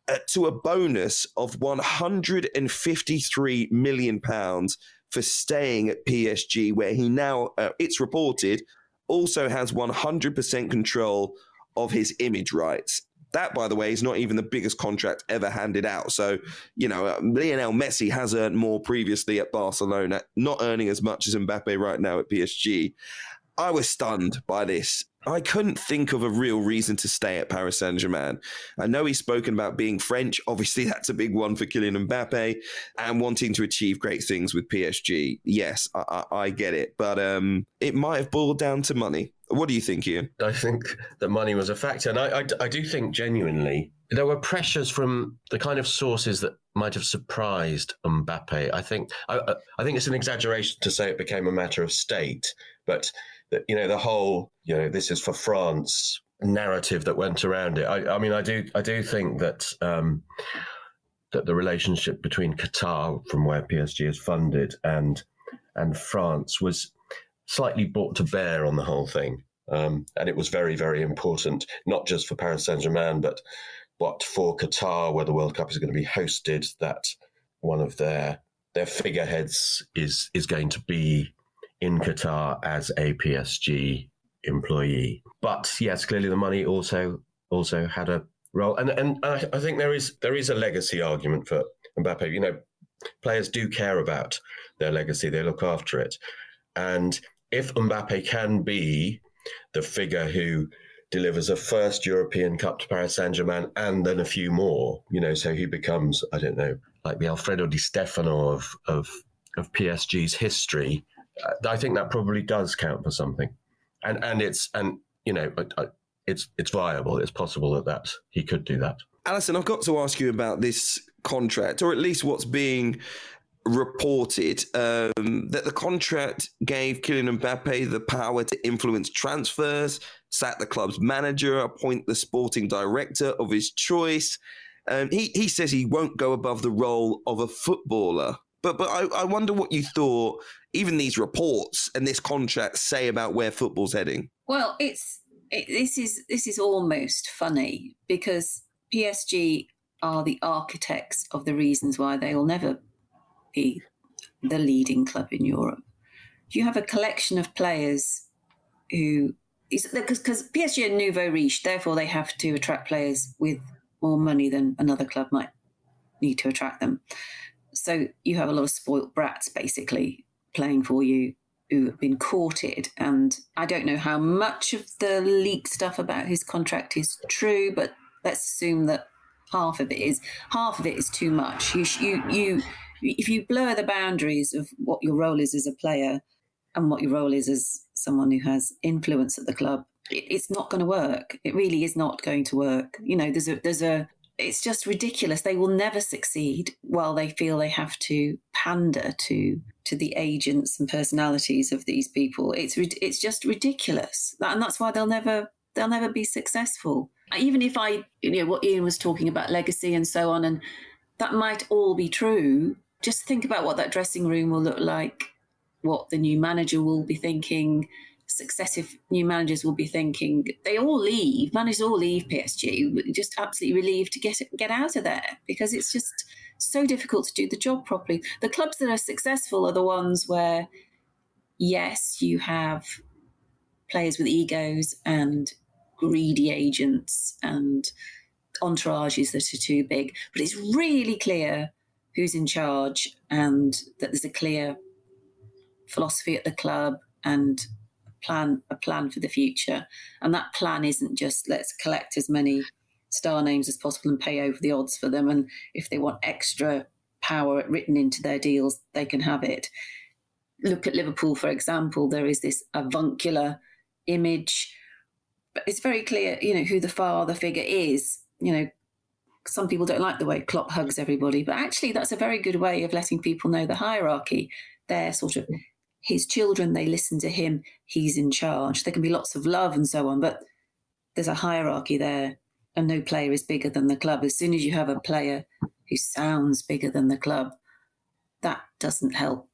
uh, to a bonus of 153 million pounds for staying at PSG, where he now, uh, it's reported, also has 100% control of his image rights. That, by the way, is not even the biggest contract ever handed out. So, you know, uh, Lionel Messi has earned more previously at Barcelona, not earning as much as Mbappe right now at PSG. I was stunned by this. I couldn't think of a real reason to stay at Paris Saint Germain. I know he's spoken about being French. Obviously, that's a big one for Kylian Mbappe and wanting to achieve great things with PSG. Yes, I, I, I get it. But um, it might have boiled down to money. What do you think, Ian? I think that money was a factor. And I, I, I do think genuinely there were pressures from the kind of sources that might have surprised Mbappe. I think I, I think it's an exaggeration to say it became a matter of state, but you know the whole you know this is for France narrative that went around it. I, I mean, I do I do think that um, that the relationship between Qatar, from where PSG is funded, and and France was slightly brought to bear on the whole thing. Um, and it was very, very important, not just for Paris Saint Germain, but but for Qatar, where the World Cup is going to be hosted, that one of their their figureheads is is going to be in Qatar as a PSG employee. But yes, clearly the money also also had a role, and and I, I think there is there is a legacy argument for Mbappe. You know, players do care about their legacy; they look after it, and if Mbappe can be the figure who delivers a first European Cup to Paris Saint Germain and then a few more, you know, so he becomes, I don't know, like the Alfredo Di Stefano of, of, of PSG's history. Uh, I think that probably does count for something. And, and it's, and, you know, it's, it's viable. It's possible that that he could do that. Alyson, I've got to ask you about this contract, or at least what's being reported um, that the contract gave Kylian Mbappe the power to influence transfers, sack the club's manager, appoint the sporting director of his choice. Um, he, he says he won't go above the role of a footballer. But but I, I wonder what you thought. Even these reports and this contract say about where football's heading. Well, it's it, this is this is almost funny because PSG are the architects of the reasons why they will never be the leading club in Europe. You have a collection of players who because PSG are nouveau riche, therefore they have to attract players with more money than another club might need to attract them. So you have a lot of spoilt brats basically playing for you who have been courted. And I don't know how much of the leaked stuff about his contract is true, but let's assume that half of it is. Half of it is too much. You you you if you blur the boundaries of what your role is as a player and what your role is as someone who has influence at the club, it's not going to work. It really is not going to work. You know, there's a there's a it's just ridiculous. They will never succeed while they feel they have to pander to to the agents and personalities of these people. It's it's just ridiculous, and that's why they'll never they'll never be successful. Even if I, you know, what Ian was talking about legacy and so on, and that might all be true just think about what that dressing room will look like, what the new manager will be thinking, successive new managers will be thinking. They all leave, managers all leave PSG, just absolutely relieved to get get out of there because it's just so difficult to do the job properly. The clubs that are successful are the ones where, yes, you have players with egos and greedy agents and entourages that are too big, but it's really clear who's in charge and that there's a clear philosophy at the club and plan a plan for the future. And that plan isn't just let's collect as many star names as possible and pay over the odds for them. And if they want extra power written into their deals they can have it. Look at liverpool for example. There is this avuncular image but it's very clear you know who the father figure is. You know some people don't like the way Klopp hugs everybody, but actually that's a very good way of letting people know the hierarchy. They're sort of his children, they listen to him, he's in charge. There can be lots of love and so on, but there's a hierarchy there, and no player is bigger than the club. As soon as you have a player who sounds bigger than the club, that doesn't help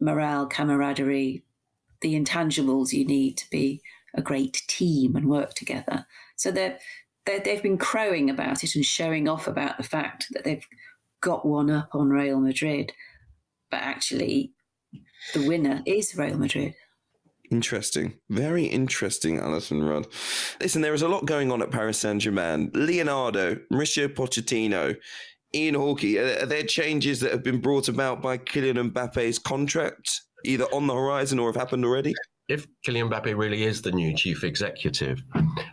morale, camaraderie, the intangibles you need to be a great team and work together. So they're they've been crowing about it and showing off about the fact that they've got one up on Real Madrid, but actually, the winner is Real Madrid. Interesting. Very interesting, Alyson Rudd. Listen, there is a lot going on at Paris Saint Germain. Leonardo, Mauricio Pochettino, Ian Hawkey, are, are there changes that have been brought about by Kylian Mbappe's contract, either on the horizon or have happened already? if Kylian Mbappe really is the new chief executive,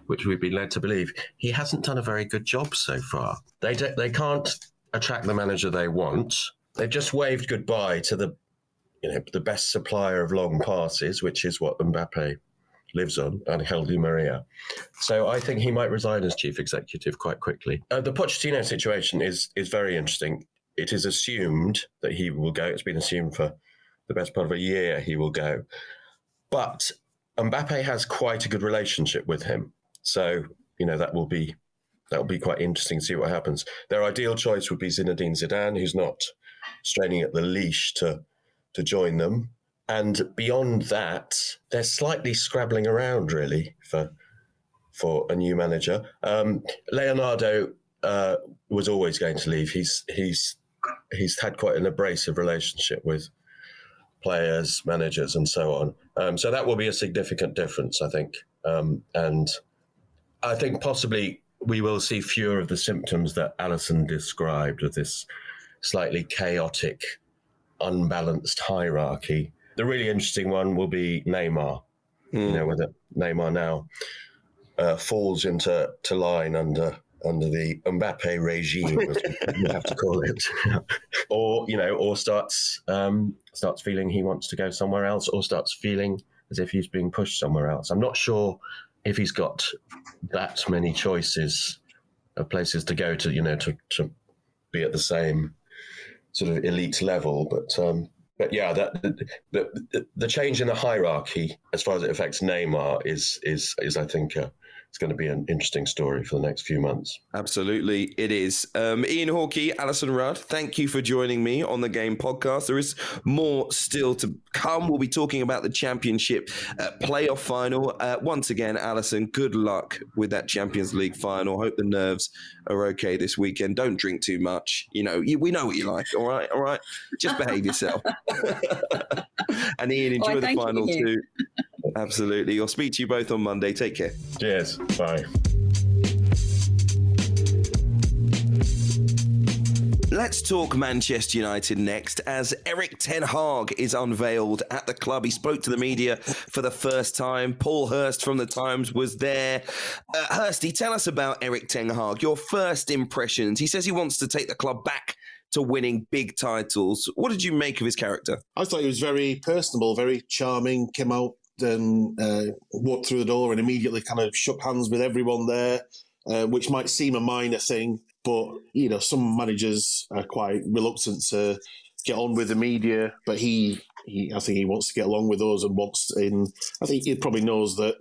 which we've been led to believe, he hasn't done a very good job so far. They they can't attract the manager they want. They've just waved goodbye to the you know the best supplier of long passes, which is what Mbappe lives on, and Di Maria. So I think he might resign as chief executive quite quickly. Uh, the Pochettino situation is is very interesting. It is assumed that he will go. It's been assumed for the best part of a year he will go. But Mbappe has quite a good relationship with him. So, you know, that will be that will be quite interesting to see what happens. Their ideal choice would be Zinedine Zidane, who's not straining at the leash to to join them. And beyond that, they're slightly scrabbling around really for for a new manager. Um, Leonardo uh, was always going to leave. He's he's he's had quite an abrasive relationship with players, managers, and so on. Um, so that will be a significant difference, I think. Um, and I think possibly we will see fewer of the symptoms that Alyson described of this slightly chaotic, unbalanced hierarchy. The really interesting one will be Neymar. Mm. You hmm. know, whether Neymar now uh, falls into to line under under the Mbappe regime, as you have to call it, or you know, or starts um, starts feeling he wants to go somewhere else, or starts feeling as if he's being pushed somewhere else. I'm not sure if he's got that many choices of places to go to, you know, to, to be at the same sort of elite level, but. Um, but yeah, that the, the, the change in the hierarchy, as far as it affects Neymar, is is is I think uh, it's going to be an interesting story for the next few months. Absolutely, it is. Um, Ian Hawkey, Alyson Rudd, thank you for joining me on the Game podcast. There is more still to come. We'll be talking about the championship uh, playoff final. Uh, once again, Alyson, good luck with that Champions League final. Hope the nerves are okay this weekend. Don't drink too much. You know, you, we know what you like. All right, all right. Just behave yourself. and Ian, enjoy the final you. too. Absolutely. I'll speak to you both on Monday. Take care. Cheers. Bye. Let's talk Manchester United next as Erik Ten Hag is unveiled at the club. He spoke to the media for the first time. Paul Hirst from the Times was there. Uh, Hirsty, tell us about Erik Ten Hag, your first impressions. He says he wants to take the club back to winning big titles. What did you make of his character? I thought he was very personable, very charming, came out and uh, walked through the door and immediately kind of shook hands with everyone there, uh, which might seem a minor thing, but you know some managers are quite reluctant to get on with the media. But he, he I think he wants to get along with us and wants in. I think he probably knows that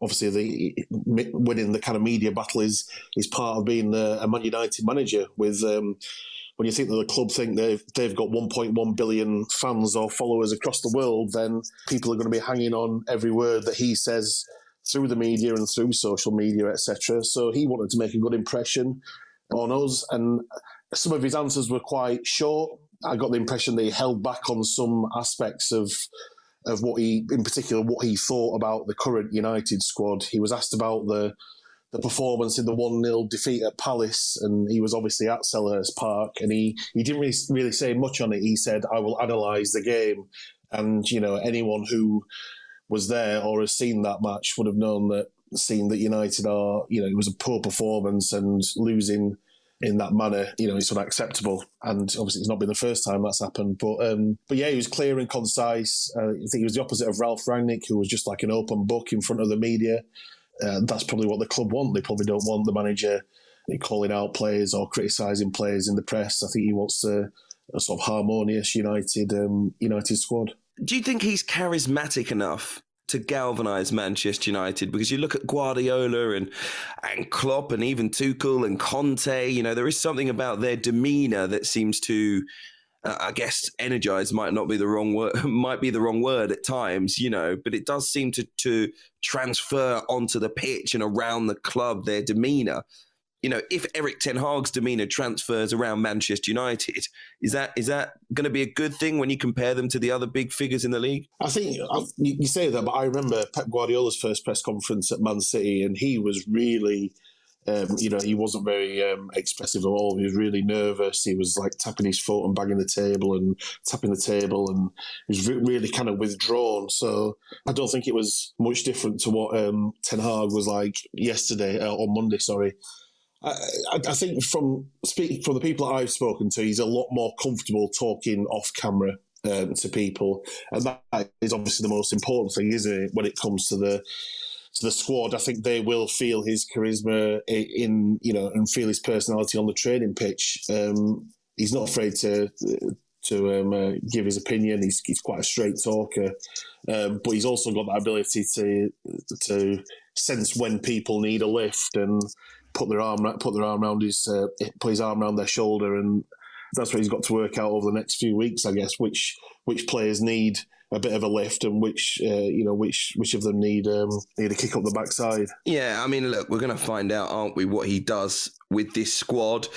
obviously the winning the kind of media battle is is part of being a, a Man United manager with. Um, when you think that the club think they've they've got 1.1 billion fans or followers across the world, then people are going to be hanging on every word that he says through the media and through social media, etc. So he wanted to make a good impression on us, and some of his answers were quite short. I got the impression they held back on some aspects of of what he, in particular, what he thought about the current United squad. He was asked about the the performance in the 1 0 defeat at Palace, and he was obviously at Selhurst Park, and he, he didn't really, really say much on it. He said, I will analyse the game. And, you know, anyone who was there or has seen that match would have known that, seen that United are, you know, it was a poor performance and losing in that manner, you know, it's unacceptable. And obviously, it's not been the first time that's happened. But um, but yeah, he was clear and concise. Uh, I think he was the opposite of Ralf Rangnick, who was just like an open book in front of the media. Uh, that's probably what the club want. They probably don't want the manager calling out players or criticising players in the press. I think he wants a, a sort of harmonious United um, United squad. Do you think he's charismatic enough to galvanise Manchester United? Because you look at Guardiola and and Klopp and even Tuchel and Conte. You know there is something about their demeanour that seems to uh, I guess energized might not be the wrong word, might be the wrong word at times, you know, but it does seem to to transfer onto the pitch and around the club their demeanor. You know, if Erik Ten Hag's demeanor transfers around Manchester United, is that is that going to be a good thing when you compare them to the other big figures in the league? I think you say that, but I remember Pep Guardiola's first press conference at Man City, and he was really Um, you know, he wasn't very um, expressive at all. He was really nervous. He was like tapping his foot and banging the table and tapping the table, and he was re- really kind of withdrawn. So I don't think it was much different to what um, Ten Hag was like yesterday uh, on Monday. Sorry. I, I, think from speaking from the people that I've spoken to, he's a lot more comfortable talking off camera um, to people, and that is obviously the most important thing, isn't it? When it comes to the to the squad, I think they will feel his charisma in you know and feel his personality on the training pitch. Um, he's not afraid to to um, uh, give his opinion. He's, he's quite a straight talker, um, but he's also got that ability to to sense when people need a lift and put their arm put their arm around his uh, put his arm around their shoulder, and that's what he's got to work out over the next few weeks, I guess. Which which players need a bit of a lift, and which uh, you know which which of them need um, need a kick up the backside. Yeah, I mean, look, we're going to find out, aren't we, what he does with this squad.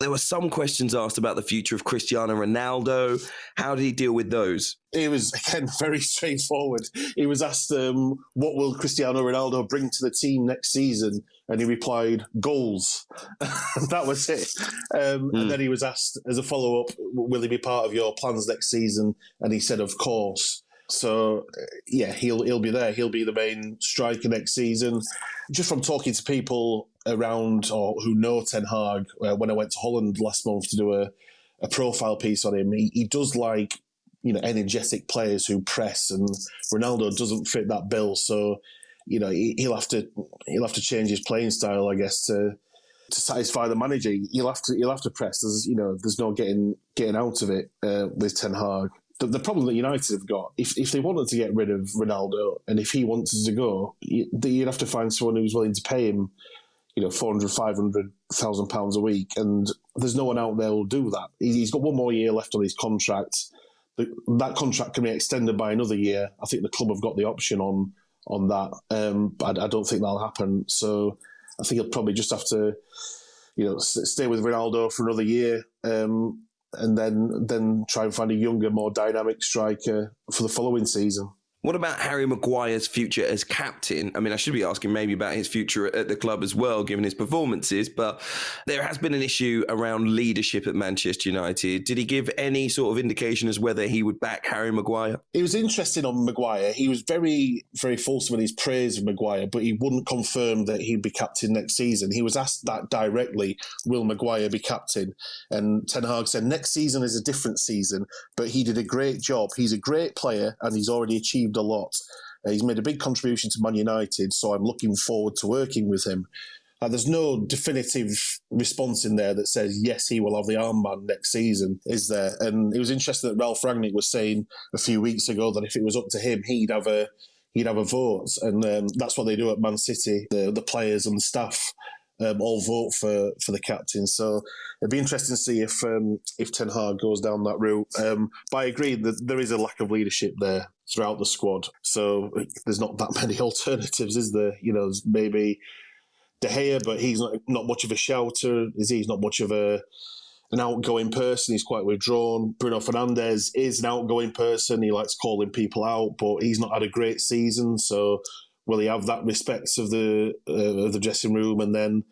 There were some questions asked about the future of Cristiano Ronaldo. How did he deal with those? It was again very straightforward. He was asked, um, "What will Cristiano Ronaldo bring to the team next season?" And he replied, "Goals." that was it. Um, mm. And hmm. then he was asked as a follow up, "Will he be part of your plans next season?" And he said, "Of course." So yeah, he'll he'll be there. He'll be the main striker next season. Just from talking to people around or who know Ten Hag, uh, when I went to Holland last month to do a, a profile piece on him, he, he does like you know energetic players who press, and Ronaldo doesn't fit that bill. So you know he, will have to he'll have to change his playing style, I guess, to to satisfy the manager. He'll have to he'll have to press. There's you know there's no getting getting out of it uh, with Ten Hag the, the, problem that United have got, if, if they wanted to get rid of Ronaldo and if he wanted to go, you, would have to find someone who's willing to pay him, you know, 400, 500,000 pounds a week. And there's no one out there who'll do that. He's got one more year left on his contract. That contract can be extended by another year. I think the club have got the option on on that, um, but I, I, don't think that'll happen. So I think he'll probably just have to, you know, stay with Ronaldo for another year. Um, and then then try and find a younger, more dynamic striker for the following season. What about Harry Maguire's future as captain? I mean, I should be asking maybe about his future at the club as well, given his performances, but there has been an issue around leadership at Manchester United. Did he give any sort of indication as whether he would back Harry Maguire? It was interesting on Maguire. He was very, very fulsome in his praise of Maguire, but he wouldn't confirm that he'd be captain next season. He was asked that directly Will Maguire be captain? And Ten Hag said, next season is a different season, but he did a great job. He's a great player and he's already achieved a lot. Uh, he's made a big contribution to Man United, so I'm looking forward to working with him. Uh, there's no definitive response in there that says yes, he will have the armband next season, is there? And it was interesting that Ralf Rangnick was saying a few weeks ago that if it was up to him, he'd have a he'd have a vote, and um, that's what they do at Man City. The the players and the staff um, all vote for for the captain. So it'd be interesting to see if um, if Ten Hag goes down that route. Um, but I agree that there is a lack of leadership there throughout the squad. So there's not that many alternatives, is there? You know, maybe De Gea, but he's not not much of a shouter. Is he? He's not much of a an outgoing person. He's quite withdrawn. Bruno Fernandes is an outgoing person. He likes calling people out, but he's not had a great season. So will he have that respect of the uh, of the dressing room? And then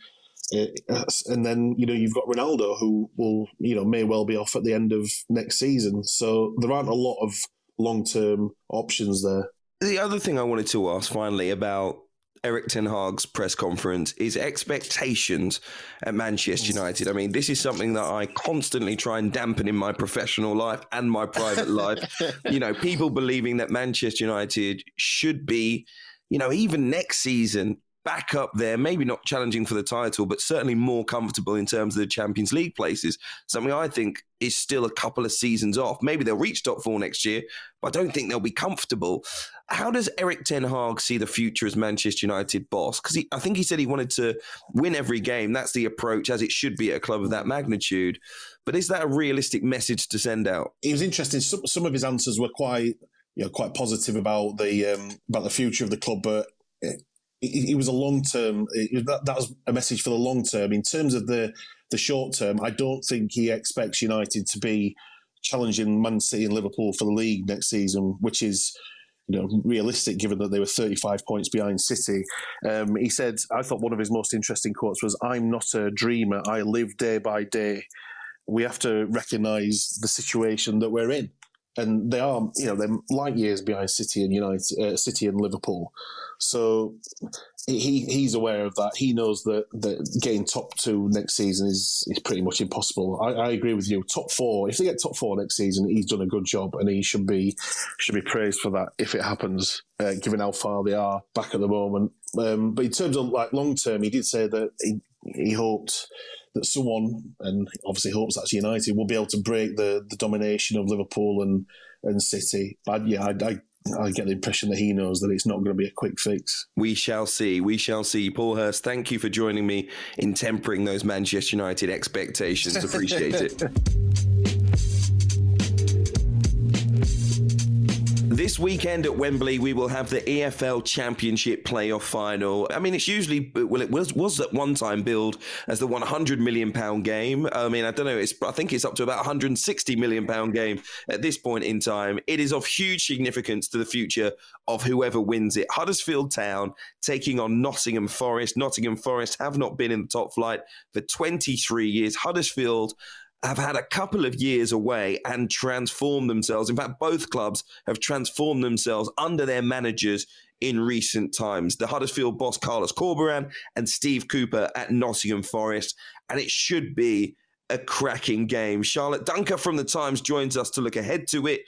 uh, and then you know you've got Ronaldo who will you know may well be off at the end of next season. So there aren't a lot of long term options there. The other thing I wanted to ask finally about Erik Ten Hag's press conference is expectations at Manchester United. I mean, this is something that I constantly try and dampen in my professional life and my private life. You know, people believing that Manchester United should be, you know, even next season back up there, maybe not challenging for the title, but certainly more comfortable in terms of the Champions League places. Something I think is still a couple of seasons off. Maybe they'll reach top four next year, but I don't think they'll be comfortable. How does Erik Ten Hag see the future as Manchester United boss? Because I think he said he wanted to win every game. That's the approach as it should be at a club of that magnitude. But is that a realistic message to send out? It was interesting. Some, some of his answers were quite, you know, quite positive about the um, about the future of the club, but it, it was a long term. That, that was a message for the long term. In terms of the the short term, I don't think he expects United to be challenging Man City and Liverpool for the league next season, which is you know, realistic given that they were 35 points behind City. Um, he said, I thought one of his most interesting quotes was, I'm not a dreamer, I live day by day. We have to recognise the situation that we're in. And they are, you know, they're light years behind City and United, uh, City and Liverpool. So he he's aware of that. He knows that, that getting top two next season is is pretty much impossible. I, I, agree with you. Top four. If they get top four next season, he's done a good job, and he should be should be praised for that if it happens. Uh, given how far they are back at the moment. Um, but in terms of like long term, he did say that he he hoped that someone, and obviously hopes that's United, will be able to break the the domination of Liverpool and and City. But yeah, I, I I get the impression that he knows that it's not going to be a quick fix. We shall see. We shall see. Paul Hirst, thank you for joining me in tempering those Manchester United expectations. Appreciate it. This weekend at Wembley, we will have the EFL Championship playoff final. I mean, it's usually well, it was was at one time billed as the 100 million pound game. I mean, I don't know. It's I think it's up to about 160 million pound game at this point in time. It is of huge significance to the future of whoever wins it. Huddersfield Town taking on Nottingham Forest. Nottingham Forest have not been in the top flight for 23 years. Huddersfield have had a couple of years away and transformed themselves. In fact, both clubs have transformed themselves under their managers in recent times. The Huddersfield boss Carlos Corberán and Steve Cooper at Nottingham Forest, and it should be a cracking game. Charlotte Duncker from the Times joins us to look ahead to it.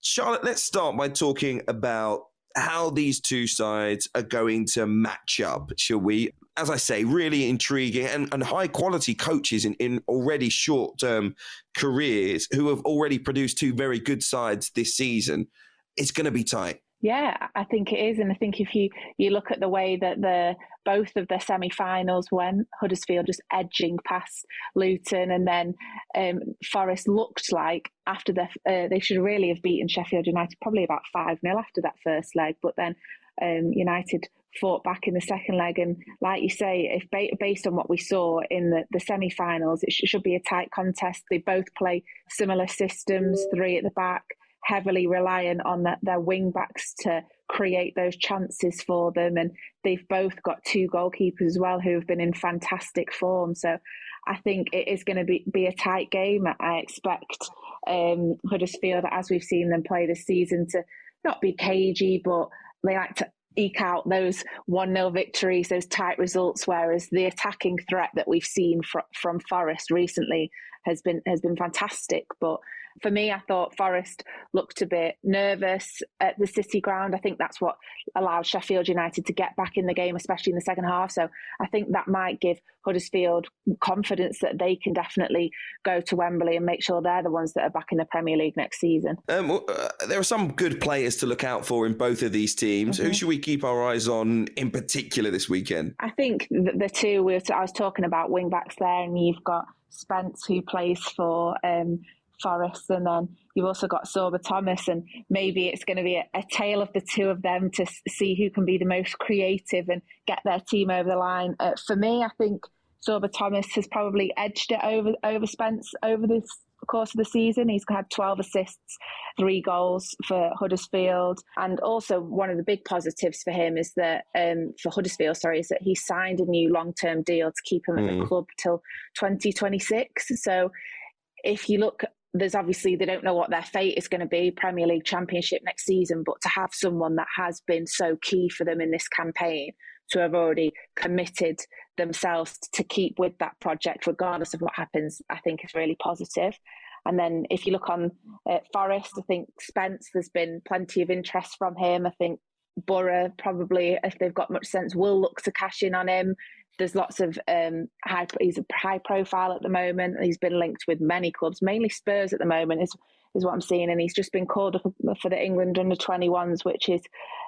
Charlotte, let's start by talking about how these two sides are going to match up, shall we? As I say, really intriguing and, and high quality coaches in, in already short term careers who have already produced two very good sides this season. It's going to be tight. Yeah, I think it is, and I think if you you look at the way that the both of the semi-finals went, Huddersfield just edging past Luton, and then um, Forest looked like after the uh, they should really have beaten Sheffield United probably about five 0 after that first leg, but then um, United fought back in the second leg. And like you say, if ba- based on what we saw in the, the semi finals, it sh- should be a tight contest. They both play similar systems, three at the back, heavily reliant on the, their wing backs to create those chances for them. And they've both got two goalkeepers as well who have been in fantastic form. So I think it is going to be, be a tight game. I expect um, Huddersfield, as we've seen them play this season, to not be cagey, but they like to eke out those 1 0 victories, those tight results, whereas the attacking threat that we've seen fr- from Forest recently has been has been fantastic. But for me, I thought Forest looked a bit nervous at the City ground. I think that's what allowed Sheffield United to get back in the game, especially in the second half. So I think that might give Huddersfield confidence that they can definitely go to Wembley and make sure they're the ones that are back in the Premier League next season. Um, uh, there are some good players to look out for in both of these teams. Mm-hmm. Who should we keep our eyes on in particular this weekend? I think the, the two we were t- I was talking about wing backs there, and you've got Spence who plays for um, Forest, and then you've also got Sorba Thomas, and maybe it's going to be a, a, tale of the two of them to see who can be the most creative and get their team over the line. Uh, for me, I think Sorba Thomas has probably edged it over over Spence over this course of the season. He's had 12 assists, three goals for Huddersfield. And also, one of the big positives for him is that, um, for Huddersfield, sorry, is that he signed a new long term deal to keep him mm. at the mm. club till 2026. So, if you look there's obviously they don't know what their fate is going to be premier league championship next season but to have someone that has been so key for them in this campaign to have already committed themselves to keep with that project regardless of what happens i think is really positive and then if you look on uh, forest i think spence there's been plenty of interest from him i think Boro probably, if they've got much sense, will look to cash in on him there's lots of um, high. He's a high profile at the moment. He's been linked with many clubs, mainly Spurs at the moment. Is is what I'm seeing, and he's just been called up for the England under 21s, which is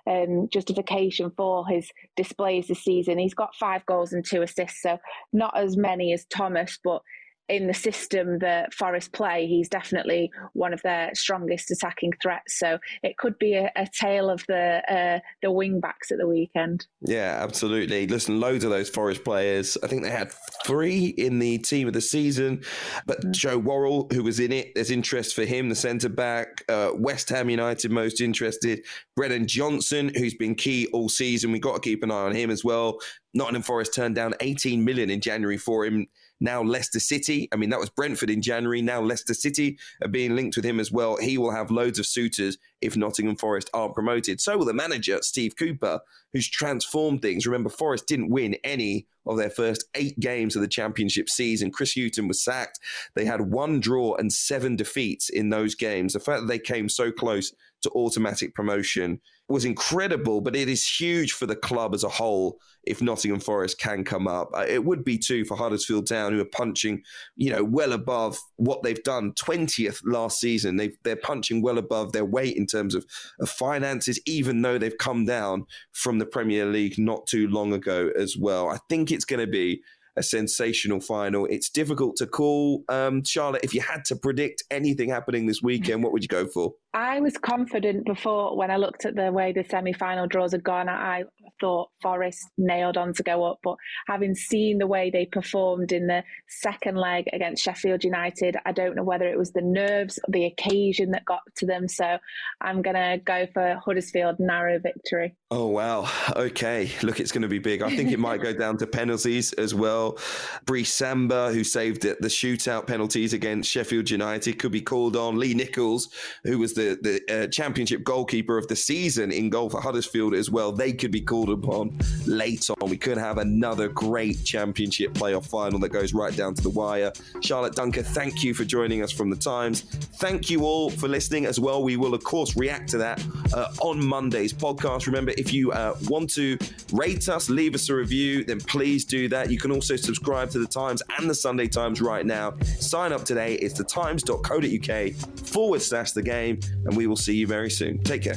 um, justification for his displays this season. He's got five goals and two assists, so not as many as Thomas, but in the system that Forest play, he's definitely one of their strongest attacking threats. So it could be a, a tale of the uh, the wing backs at the weekend. Yeah, absolutely. Listen, loads of those Forest players. I think they had three in the team of the season, but mm-hmm. Joe Worrall, who was in it, there's interest for him, the centre back. Uh, West Ham United most interested. Brennan Johnson, who's been key all season. We've got to keep an eye on him as well. Nottingham Forest turned down 18 million in January for him. Now Leicester City. I mean, that was Brentford in January. Now Leicester City are being linked with him as well. He will have loads of suitors if Nottingham Forest aren't promoted. So will the manager, Steve Cooper, who's transformed things. Remember, Forest didn't win any of their first eight games of the championship season. Chris Hughton was sacked. They had one draw and seven defeats in those games. The fact that they came so close to automatic promotion was incredible, but it is huge for the club as a whole if Nottingham Forest can come up. Uh, it would be too for Huddersfield Town, who are punching, you know, well above what they've done. 20th last season. they they're punching well above their weight in terms of, of finances, even though they've come down from the Premier League not too long ago as well. I think it's going to be a sensational final. It's difficult to call. Um, Charlotte, if you had to predict anything happening this weekend, what would you go for? I was confident before when I looked at the way the semi final draws had gone. I thought Forest nailed on to go up, but having seen the way they performed in the second leg against Sheffield United, I don't know whether it was the nerves or the occasion that got to them. So I'm going to go for Huddersfield narrow victory. Oh, wow. Okay. Look, it's going to be big. I think it might go down to penalties as well. Brice Samba, who saved the shootout penalties against Sheffield United, could be called on. Lee Nicholls, who was the, the uh, championship goalkeeper of the season in goal for Huddersfield as well, they could be called upon late on. We could have another great championship playoff final that goes right down to the wire. Charlotte Duncker, thank you for joining us from the Times. Thank you all for listening as well. We will, of course, react to that uh, on Monday's podcast. Remember, if you uh, want to rate us, leave us a review, then please do that. You can also subscribe to the Times and the Sunday Times right now. Sign up today. It's thetimes.co.uk forward slash the game, and we will see you very soon. Take care.